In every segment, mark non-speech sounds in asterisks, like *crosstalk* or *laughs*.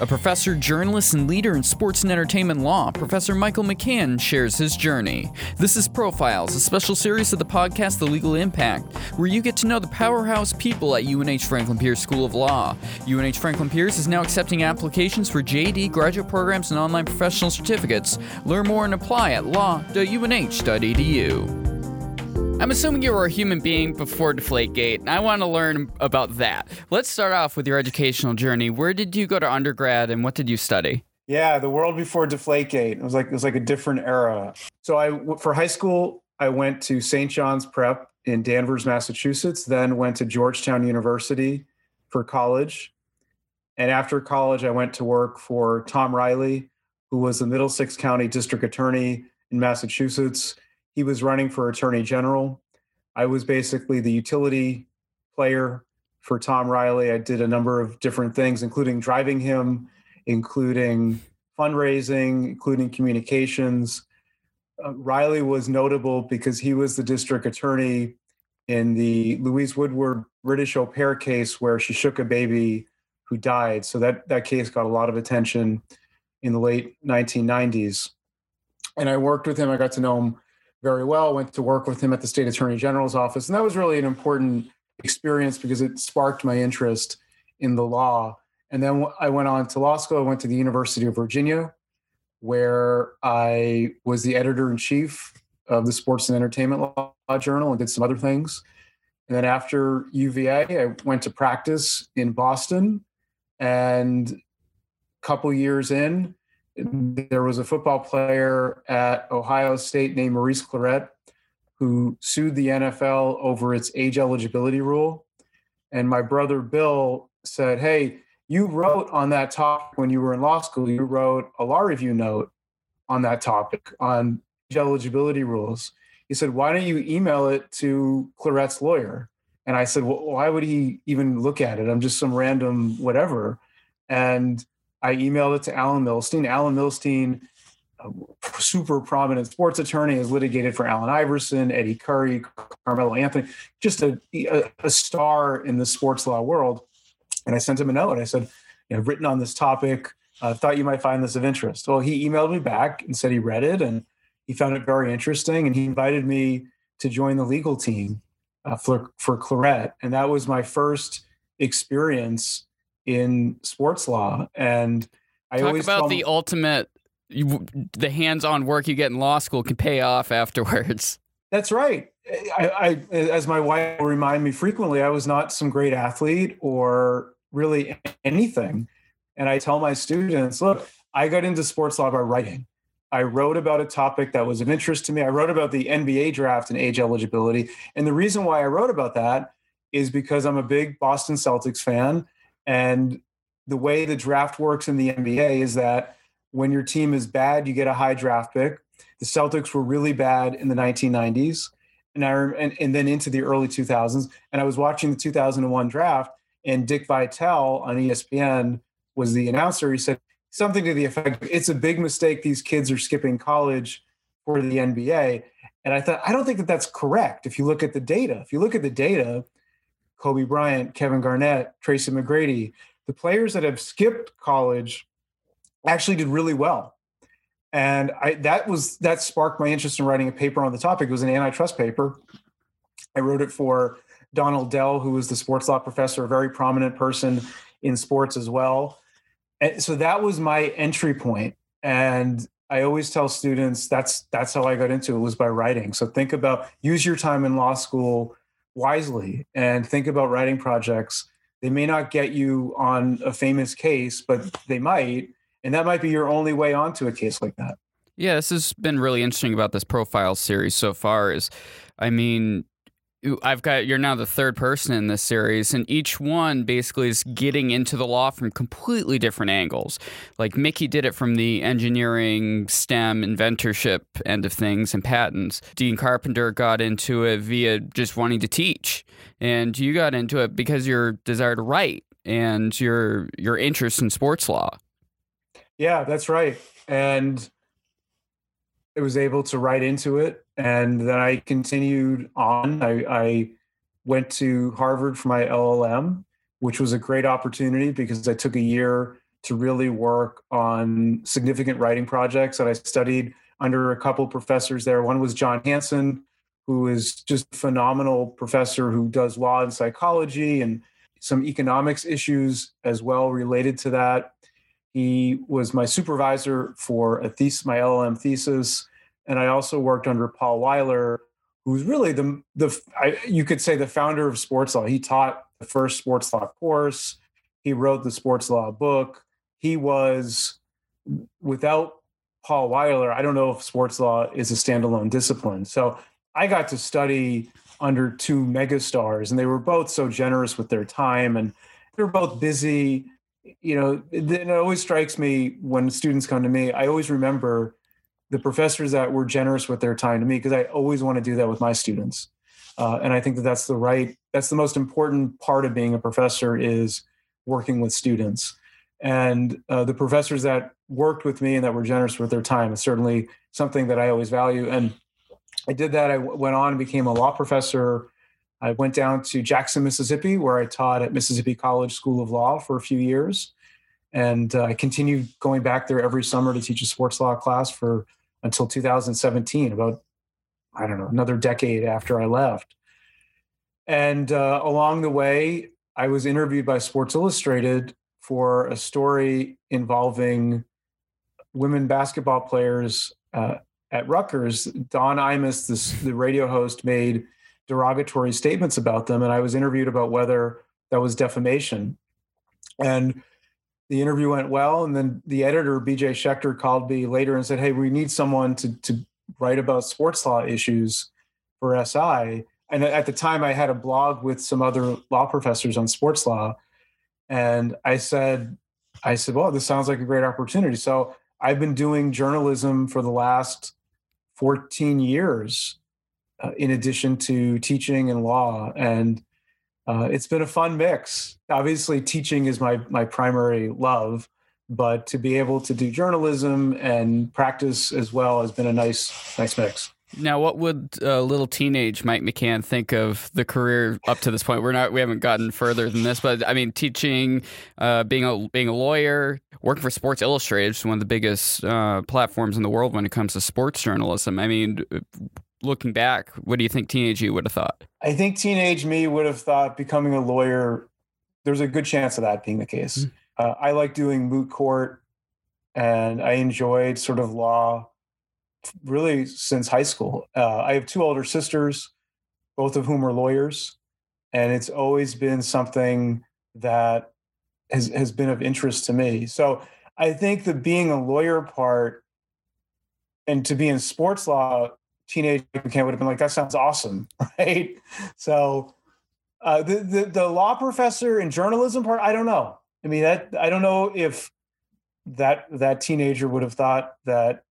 A professor, journalist, and leader in sports and entertainment law, Professor Michael McCann shares his journey. This is Profiles, a special series of the podcast The Legal Impact, where you get to know the powerhouse people at UNH Franklin Pierce School of Law. UNH Franklin Pierce is now accepting applications for JD graduate programs and online professional certificates. Learn more and apply at law.unh.edu. I'm assuming you were a human being before Deflategate, and I want to learn about that. Let's start off with your educational journey. Where did you go to undergrad, and what did you study? Yeah, the world before Deflategate. It was like it was like a different era. So I for high school, I went to St. John's Prep in Danvers, Massachusetts. Then went to Georgetown University for college, and after college, I went to work for Tom Reilly, who was the Middlesex County District Attorney in Massachusetts he was running for attorney general. I was basically the utility player for Tom Reilly. I did a number of different things, including driving him, including fundraising, including communications. Uh, Reilly was notable because he was the district attorney in the Louise Woodward British au pair case where she shook a baby who died. So that, that case got a lot of attention in the late 1990s. And I worked with him. I got to know him very well. Went to work with him at the state attorney general's office, and that was really an important experience because it sparked my interest in the law. And then I went on to law school. I went to the University of Virginia, where I was the editor in chief of the Sports and Entertainment Law Journal and did some other things. And then after UVA, I went to practice in Boston. And a couple years in, there was a football player at Ohio State named Maurice Clarett who sued the NFL over its age eligibility rule. And my brother Bill said, Hey, you wrote on that topic when you were in law school, you wrote a law review note on that topic on age eligibility rules. He said, Why don't you email it to Clarett's lawyer? And I said, well, Why would he even look at it? I'm just some random whatever. And I emailed it to Alan Milstein. Alan Milstein, super prominent sports attorney, has litigated for Allen Iverson, Eddie Curry, Carmelo Anthony, just a, a, a star in the sports law world. And I sent him a note. I said, you know, written on this topic. I uh, thought you might find this of interest. Well, he emailed me back and said he read it and he found it very interesting. And he invited me to join the legal team uh, for, for Clarett. And that was my first experience in sports law. And I talk always about the ultimate, you, the hands-on work you get in law school can pay off afterwards. *laughs* That's right. I, I, as my wife will remind me frequently, I was not some great athlete or really anything. And I tell my students, look, I got into sports law by writing. I wrote about a topic that was of interest to me. I wrote about the NBA draft and age eligibility. And the reason why I wrote about that is because I'm a big Boston Celtics fan and the way the draft works in the NBA is that when your team is bad, you get a high draft pick. The Celtics were really bad in the 1990s, and I and, and then into the early 2000s. And I was watching the 2001 draft, and Dick Vitale on ESPN was the announcer. He said something to the effect, "It's a big mistake. These kids are skipping college for the NBA." And I thought, I don't think that that's correct. If you look at the data, if you look at the data, Kobe Bryant, Kevin Garnett, Tracy McGrady, the players that have skipped college actually did really well. And I that was that sparked my interest in writing a paper on the topic. It was an antitrust paper. I wrote it for Donald Dell, who was the sports law professor, a very prominent person in sports as well. And so that was my entry point. And I always tell students that's that's how I got into it was by writing. So think about use your time in law school wisely and think about writing projects. They may not get you on a famous case, but they might. And that might be your only way onto a case like that. Yeah, this has been really interesting about this profile series so far. Is, I mean, I've got you're now the third person in this series, and each one basically is getting into the law from completely different angles. Like Mickey did it from the engineering, STEM, inventorship end of things and patents. Dean Carpenter got into it via just wanting to teach, and you got into it because your desire to write and your your interest in sports law. Yeah, that's right, and was able to write into it and then I continued on. I, I went to Harvard for my LLM, which was a great opportunity because I took a year to really work on significant writing projects. And I studied under a couple professors there. One was Jon Hanson, who is just a phenomenal professor who does law and psychology and some economics issues as well related to that. He was my supervisor for a thesis, my LLM thesis, and I also worked under Paul Weiler, who's really the the I, you could say the founder of sports law. He taught the first sports law course. He wrote the sports law book. He was without Paul Weiler, I don't know if sports law is a standalone discipline. So I got to study under two megastars, and they were both so generous with their time, and they're both busy. You know, then it always strikes me when students come to me. I always remember the professors that were generous with their time to me because I always want to do that with my students, uh, and I think that that's the right. That's the most important part of being a professor is working with students, and uh, the professors that worked with me and that were generous with their time is certainly something that I always value. And I did that. I went on and became a law professor. I went down to Jackson, Mississippi, where I taught at Mississippi College School of Law for a few years. And uh, I continued going back there every summer to teach a sports law class for until 2017, about, I don't know, another decade after I left. And uh, along the way, I was interviewed by Sports Illustrated for a story involving women basketball players uh, at Rutgers, Don Imus, this, the radio host, made derogatory statements about them, and I was interviewed about whether that was defamation. And the interview went well, and then the editor, BJ Schecter, called me later and said, "Hey, we need someone to to write about sports law issues for SI." And at the time, I had a blog with some other law professors on sports law, and I said, "I said, well, this sounds like a great opportunity." So I've been doing journalism for the last 14 years uh, in addition to teaching and law and uh, it's been a fun mix obviously teaching is my my primary love but to be able to do journalism and practice as well has been a nice nice mix now, what would a little teenage Mike McCann think of the career up to this point? We're not, we haven't gotten further than this, but I mean, teaching, uh, being a being a lawyer, working for Sports Illustrated, which is one of the biggest uh, platforms in the world when it comes to sports journalism. I mean, looking back, what do you think teenage you would have thought? I think teenage me would have thought becoming a lawyer. There's a good chance of that being the case. Mm-hmm. Uh, I like doing moot court, and I enjoyed sort of law really since high school. Uh, I have two older sisters, both of whom are lawyers, and it's always been something that has has been of interest to me. So I think the being a lawyer part and to be in sports law, teenage McCann would have been like, that sounds awesome, *laughs* right? So uh, the, the the law professor and journalism part, I don't know. I mean, that I don't know if that that teenager would have thought that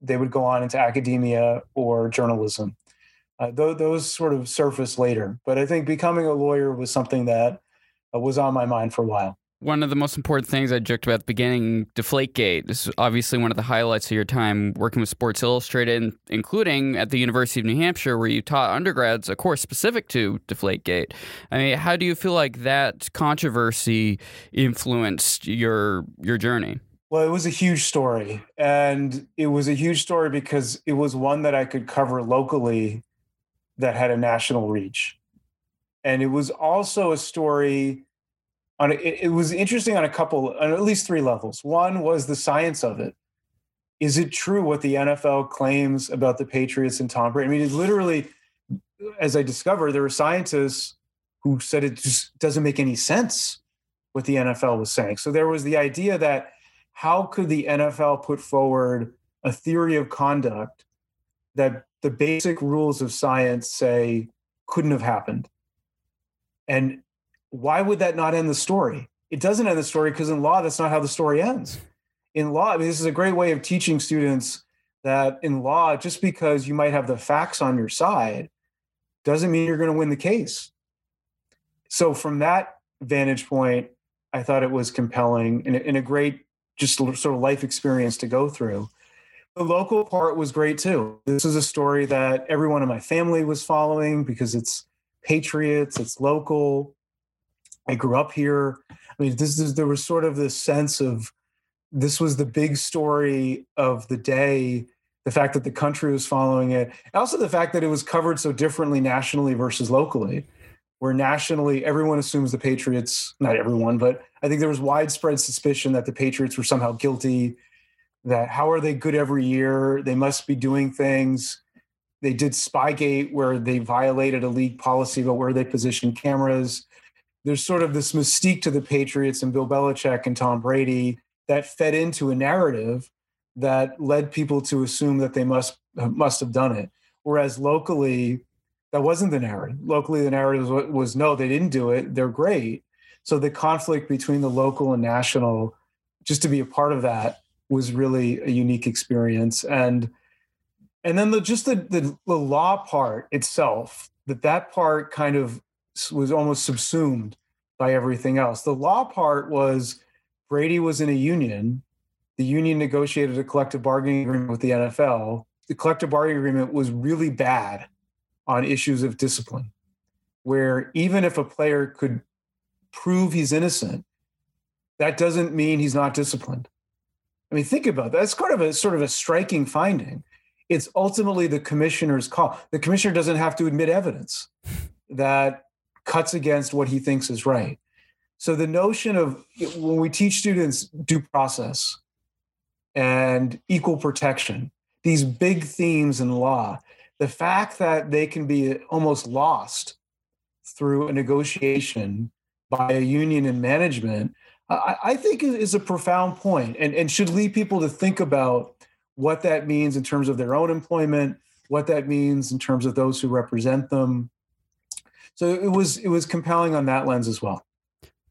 they would go on into academia or journalism. Uh, th- those sort of surface later, but I think becoming a lawyer was something that uh, was on my mind for a while. One of the most important things I joked about at the beginning, Deflategate. Is obviously one of the highlights of your time working with Sports Illustrated, including at the University of New Hampshire, where you taught undergrads a course specific to Deflategate. I mean, how do you feel like that controversy influenced your your journey? Well, it was a huge story. And it was a huge story because it was one that I could cover locally that had a national reach. And it was also a story on it, it was interesting on a couple on at least three levels. One was the science of it. Is it true what the NFL claims about the Patriots and Tom Brady? I mean, it literally, as I discovered, there were scientists who said it just doesn't make any sense what the NFL was saying. So there was the idea that how could the NFL put forward a theory of conduct that the basic rules of science say couldn't have happened? And why would that not end the story? It doesn't end the story because in law, that's not how the story ends. In law, I mean, this is a great way of teaching students that in law, just because you might have the facts on your side doesn't mean you're going to win the case. So, from that vantage point, I thought it was compelling and, and a great just sort of life experience to go through. The local part was great too. This is a story that everyone in my family was following because it's patriots, it's local. I grew up here. I mean, this is there was sort of this sense of this was the big story of the day. The fact that the country was following it, also the fact that it was covered so differently nationally versus locally where nationally everyone assumes the Patriots, not everyone, but I think there was widespread suspicion that the Patriots were somehow guilty, that how are they good every year? They must be doing things. They did Spygate where they violated a league policy about where they positioned cameras. There's sort of this mystique to the Patriots and Bill Belichick and Tom Brady that fed into a narrative that led people to assume that they must must have done it. Whereas locally, that wasn't the narrative. Locally, the narrative was, was no, they didn't do it. They're great. So the conflict between the local and national, just to be a part of that, was really a unique experience. And and then the just the, the, the law part itself, that that part kind of was almost subsumed by everything else. The law part was Brady was in a union. The union negotiated a collective bargaining agreement with the NFL. The collective bargaining agreement was really bad on issues of discipline, where even if a player could prove he's innocent, that doesn't mean he's not disciplined. I mean, think about that. That's kind of a sort of a striking finding. It's ultimately the commissioner's call. The commissioner doesn't have to admit evidence that cuts against what he thinks is right. So the notion of when we teach students due process and equal protection, these big themes in law, the fact that they can be almost lost through a negotiation by a union and management, I, I think is a profound point and, and should lead people to think about what that means in terms of their own employment, what that means in terms of those who represent them. So it was it was compelling on that lens as well.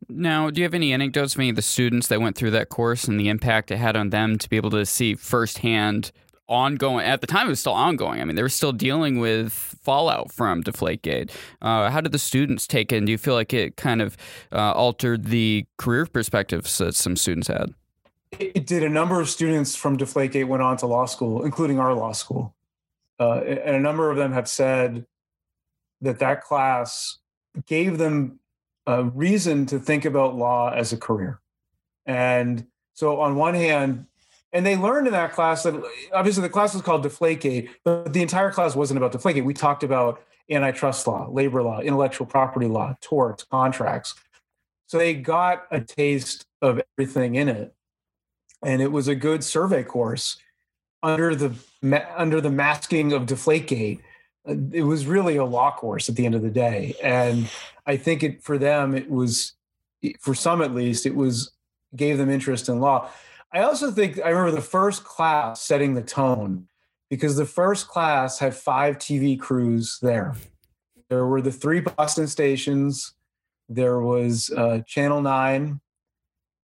Now, do you have any anecdotes of any of the students that went through that course and the impact it had on them to be able to see firsthand ongoing at the time it was still ongoing i mean they were still dealing with fallout from deflategate. Uh, how did the students take it? And do you feel like it kind of uh, altered the career perspectives that some students had? It did. A number of students from deflategate went on to law school including our law school. Uh, and a number of them have said that that class gave them a reason to think about law as a career and so on one hand and they learned in that class that obviously the class was called Deflategate, but the entire class wasn't about Deflategate. We talked about antitrust law, labor law, intellectual property law, torts, contracts. So they got a taste of everything in it, and it was a good survey course under the under the masking of Deflategate. It was really a law course at the end of the day, and I think it for them it was, for some at least, it was gave them interest in law. I also think I remember the first class setting the tone because the first class had five TV crews there. There were the three Boston stations, there was uh, Channel 9,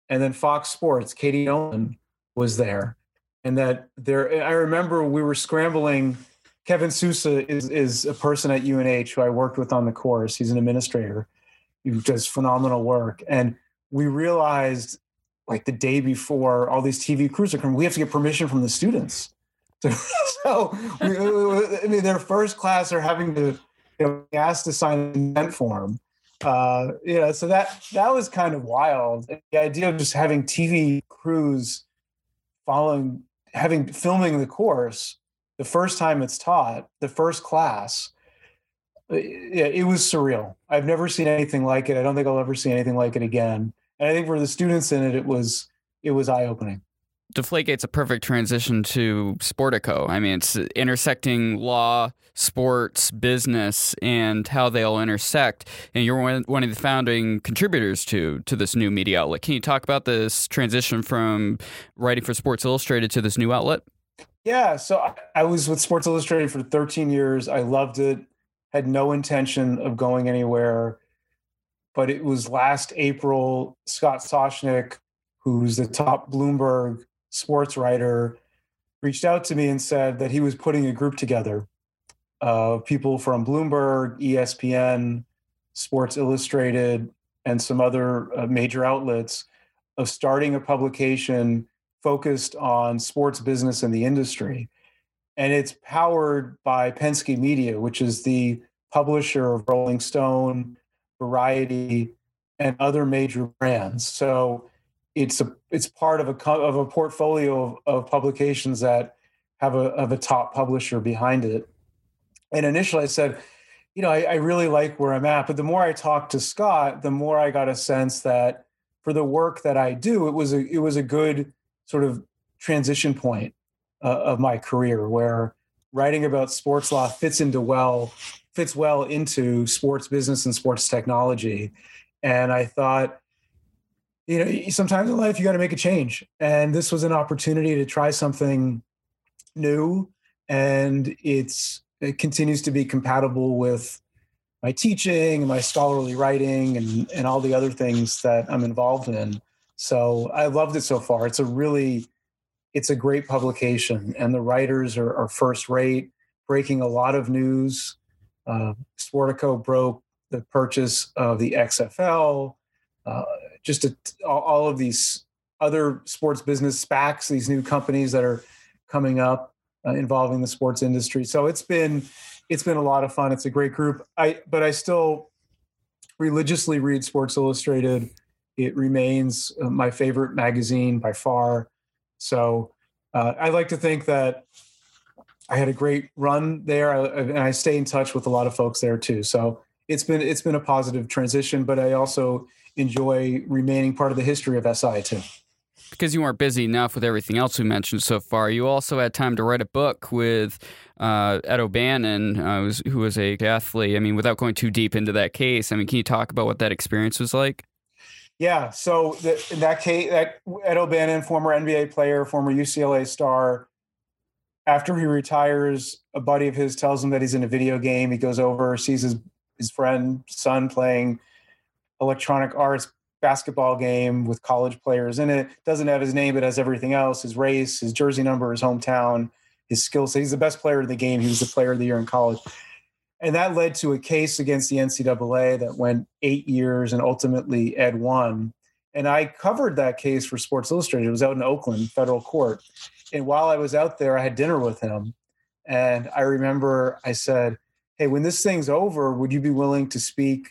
and then Fox Sports. Katie Nolan was there. And that there, I remember we were scrambling. Kevin Sousa is, is a person at UNH who I worked with on the course. He's an administrator who does phenomenal work. And we realized like the day before all these TV crews are coming, we have to get permission from the students. *laughs* So, I mean, their first class are having to you know, asked to sign an form. Uh, you know, so that that was kind of wild. The idea of just having TV crews following, having filming the course the first time it's taught, the first class. Uh, yeah, it was surreal. I've never seen anything like it. I don't think I'll ever see anything like it again. And I think for the students in it, it was it was eye opening. Deflategate's a perfect transition to Sportico. I mean, it's intersecting law, sports, business, and how they all intersect. And you're one, one of the founding contributors to to this new media outlet. Can you talk about this transition from writing for Sports Illustrated to this new outlet? Yeah, so I, was with Sports Illustrated for 13 years. I loved it. Had no intention of going anywhere but it was last April. Scott Soshnick, who's the top Bloomberg sports writer, reached out to me and said that he was putting a group together of people from Bloomberg, ESPN, Sports Illustrated, and some other uh, major outlets of starting a publication focused on sports business and the industry. And it's powered by Penske Media, which is the publisher of Rolling Stone, Variety, and other major brands. So it's a it's part of a of a portfolio of, of publications that have a of a top publisher behind it. And initially, I said, you know, I, I really like where I'm at. But the more I talked to Scott, the more I got a sense that for the work that I do, it was a it was a good sort of transition point uh, of my career where writing about sports law fits into well fits well into sports business and sports technology. And I thought, you know, sometimes in life you got to make a change, and this was an opportunity to try something new, and it's it continues to be compatible with my teaching and my scholarly writing and, and all the other things that I'm involved in. So I loved it so far. It's a really, it's a great publication, and the writers are, are first rate, breaking a lot of news. Uh, Sportico broke the purchase of the XFL, uh, just a, all of these other sports business SPACs, these new companies that are coming up uh, involving the sports industry. So it's been it's been a lot of fun. It's a great group. I but I still religiously read Sports Illustrated. It remains uh, my favorite magazine by far. So uh, I like to think that I had a great run there, and I stay in touch with a lot of folks there too. So it's been it's been a positive transition, but I also enjoy remaining part of the history of SI too because you weren't busy enough with everything else we mentioned so far, you also had time to write a book with uh, Ed O'Bannon, uh, who was a athlete. I mean, without going too deep into that case, I mean, can you talk about what that experience was like? Yeah. So the, in that case, that Ed O'Bannon, former NBA player, former UCLA star, after he retires, a buddy of his tells him that he's in a video game. He goes over, sees his his friend son playing electronic arts basketball game with college players in it. Doesn't have his name, but has everything else: his race, his jersey number, his hometown, his skill set. He's the best player in the game. He was the player of the year in college. And that led to a case against the NCAA that went eight years, and ultimately Ed won. And I covered that case for Sports Illustrated. It was out in Oakland, federal court. And while I was out there, I had dinner with him. And I remember I said, Hey, when this thing's over, would you be willing to speak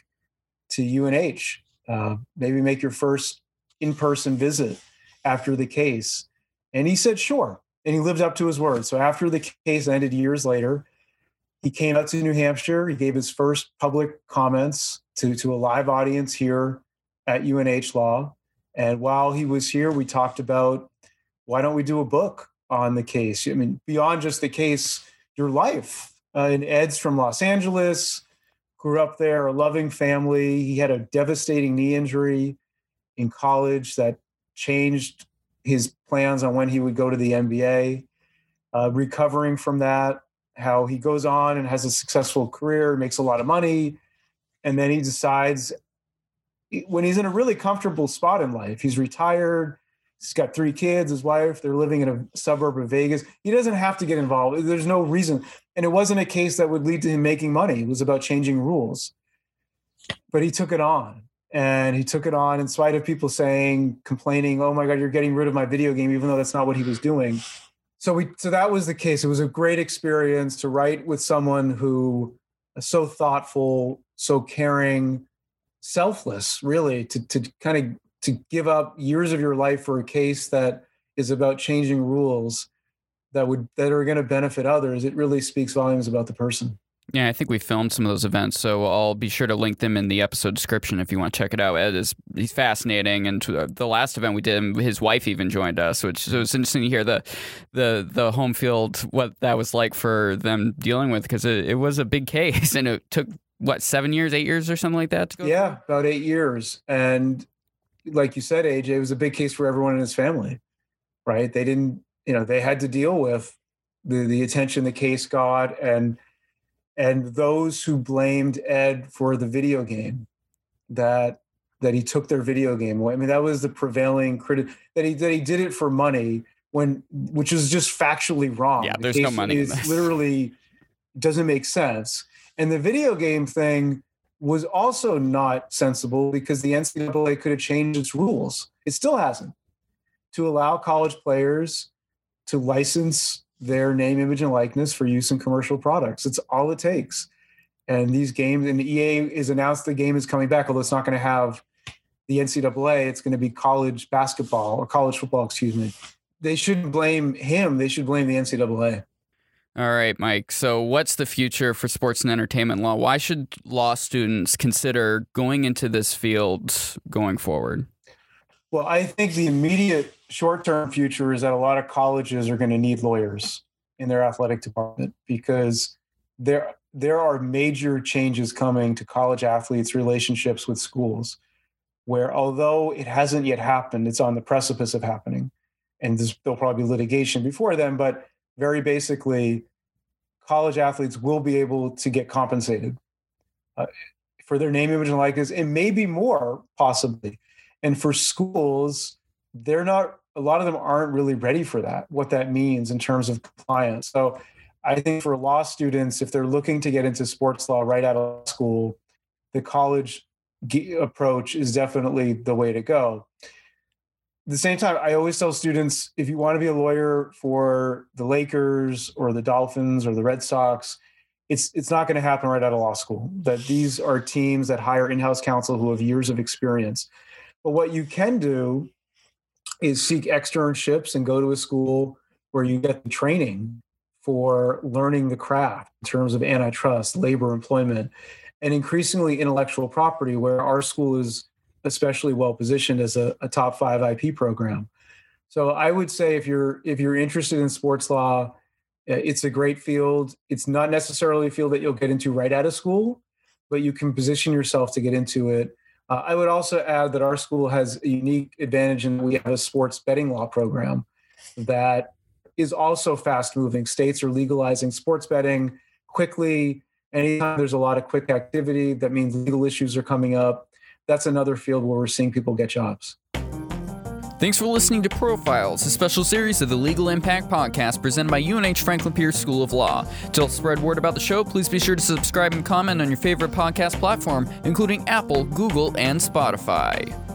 to UNH? Uh, maybe make your first in-person visit after the case and he said sure and he lived up to his word so after the case ended years later he came out to new hampshire he gave his first public comments to, to a live audience here at unh law and while he was here we talked about why don't we do a book on the case i mean beyond just the case your life uh, and ed's from los angeles grew up there, a loving family. He had a devastating knee injury in college that changed his plans on when he would go to the NBA. Uh, recovering from that, how he goes on and has a successful career, makes a lot of money, and then he decides when he's in a really comfortable spot in life, he's retired. He's got three kids, his wife, they're living in a suburb of Vegas. He doesn't have to get involved. There's no reason. And it wasn't a case that would lead to him making money. It was about changing rules. But he took it on. And he took it on in spite of people saying, complaining, oh my God, you're getting rid of my video game, even though that's not what he was doing. So we so that was the case. It was a great experience to write with someone who is so thoughtful, so caring, selfless, really, to to kind of to give up years of your life for a case that is about changing rules that would that are going to benefit others it really speaks volumes about the person yeah, I think we filmed some of those events, so I'll be sure to link them in the episode description if you want to check it out. Ed is he's fascinating, and the last event we did, his wife even joined us, which so it's interesting to hear the the the home field what that was like for them dealing with because it, it was a big *laughs* case, and it took what seven years, eight years, or something like that. Yeah, through? about eight years, and like you said, AJ, it was a big case for everyone in his family, right? They didn't, you know, they had to deal with the the attention the case got and and those who blamed Ed for the video game that that he took their video game away. I mean, that was the prevailing critic that he that he did it for money when which is just factually wrong. Yeah, there's no money. It *laughs* literally doesn't make sense. And the video game thing was also not sensible because the NCAA could have changed its rules. It still hasn't to allow college players to license their name, image, and likeness for use in commercial products. It's all it takes. And these games, and EA is announced the game is coming back, although it's not going to have the NCAA, it's going to be college basketball or college football, excuse me. They shouldn't blame him. They should blame the NCAA. All right, Mike. So, what's the future for sports and entertainment law? Why should law students consider going into this field going forward? Well, I think the immediate short term future is that a lot of colleges are going to need lawyers in their athletic department because there there are major changes coming to college athletes' relationships with schools, where although it hasn't yet happened, it's on the precipice of happening, and there'll probably be litigation before then. But very basically, college athletes will be able to get compensated uh, for their name, image, and likeness, and maybe more possibly. And for schools, they're not. A lot of them aren't really ready for that. What that means in terms of compliance. So I think for law students, if they're looking to get into sports law right out of school, the college approach is definitely the way to go. At the same time, I always tell students if you want to be a lawyer for the Lakers or the Dolphins or the Red Sox, it's it's not going to happen right out of law school. That these are teams that hire in-house counsel who have years of experience. But what you can do is seek externships and go to a school where you get the training for learning the craft in terms of antitrust, labor, employment, and increasingly intellectual property, where our school is especially well positioned as a, a top five IP program. So I would say if you're if you're interested in sports law, uh, it's a great field. It's not necessarily a field that you'll get into right out of school, but you can position yourself to get into it. Uh, I would also add that our school has a unique advantage in we have a sports betting law program that is also fast moving. States are legalizing sports betting quickly. Anytime there's a lot of quick activity, that means legal issues are coming up. That's another field where we're seeing people get jobs. Thanks for listening to Profiles, a special series of the Legal Impact Podcast presented by UNH Franklin Pierce School of Law. To help spread word about the show, please be sure to subscribe and comment on your favorite podcast platform, including Apple, Google, and Spotify.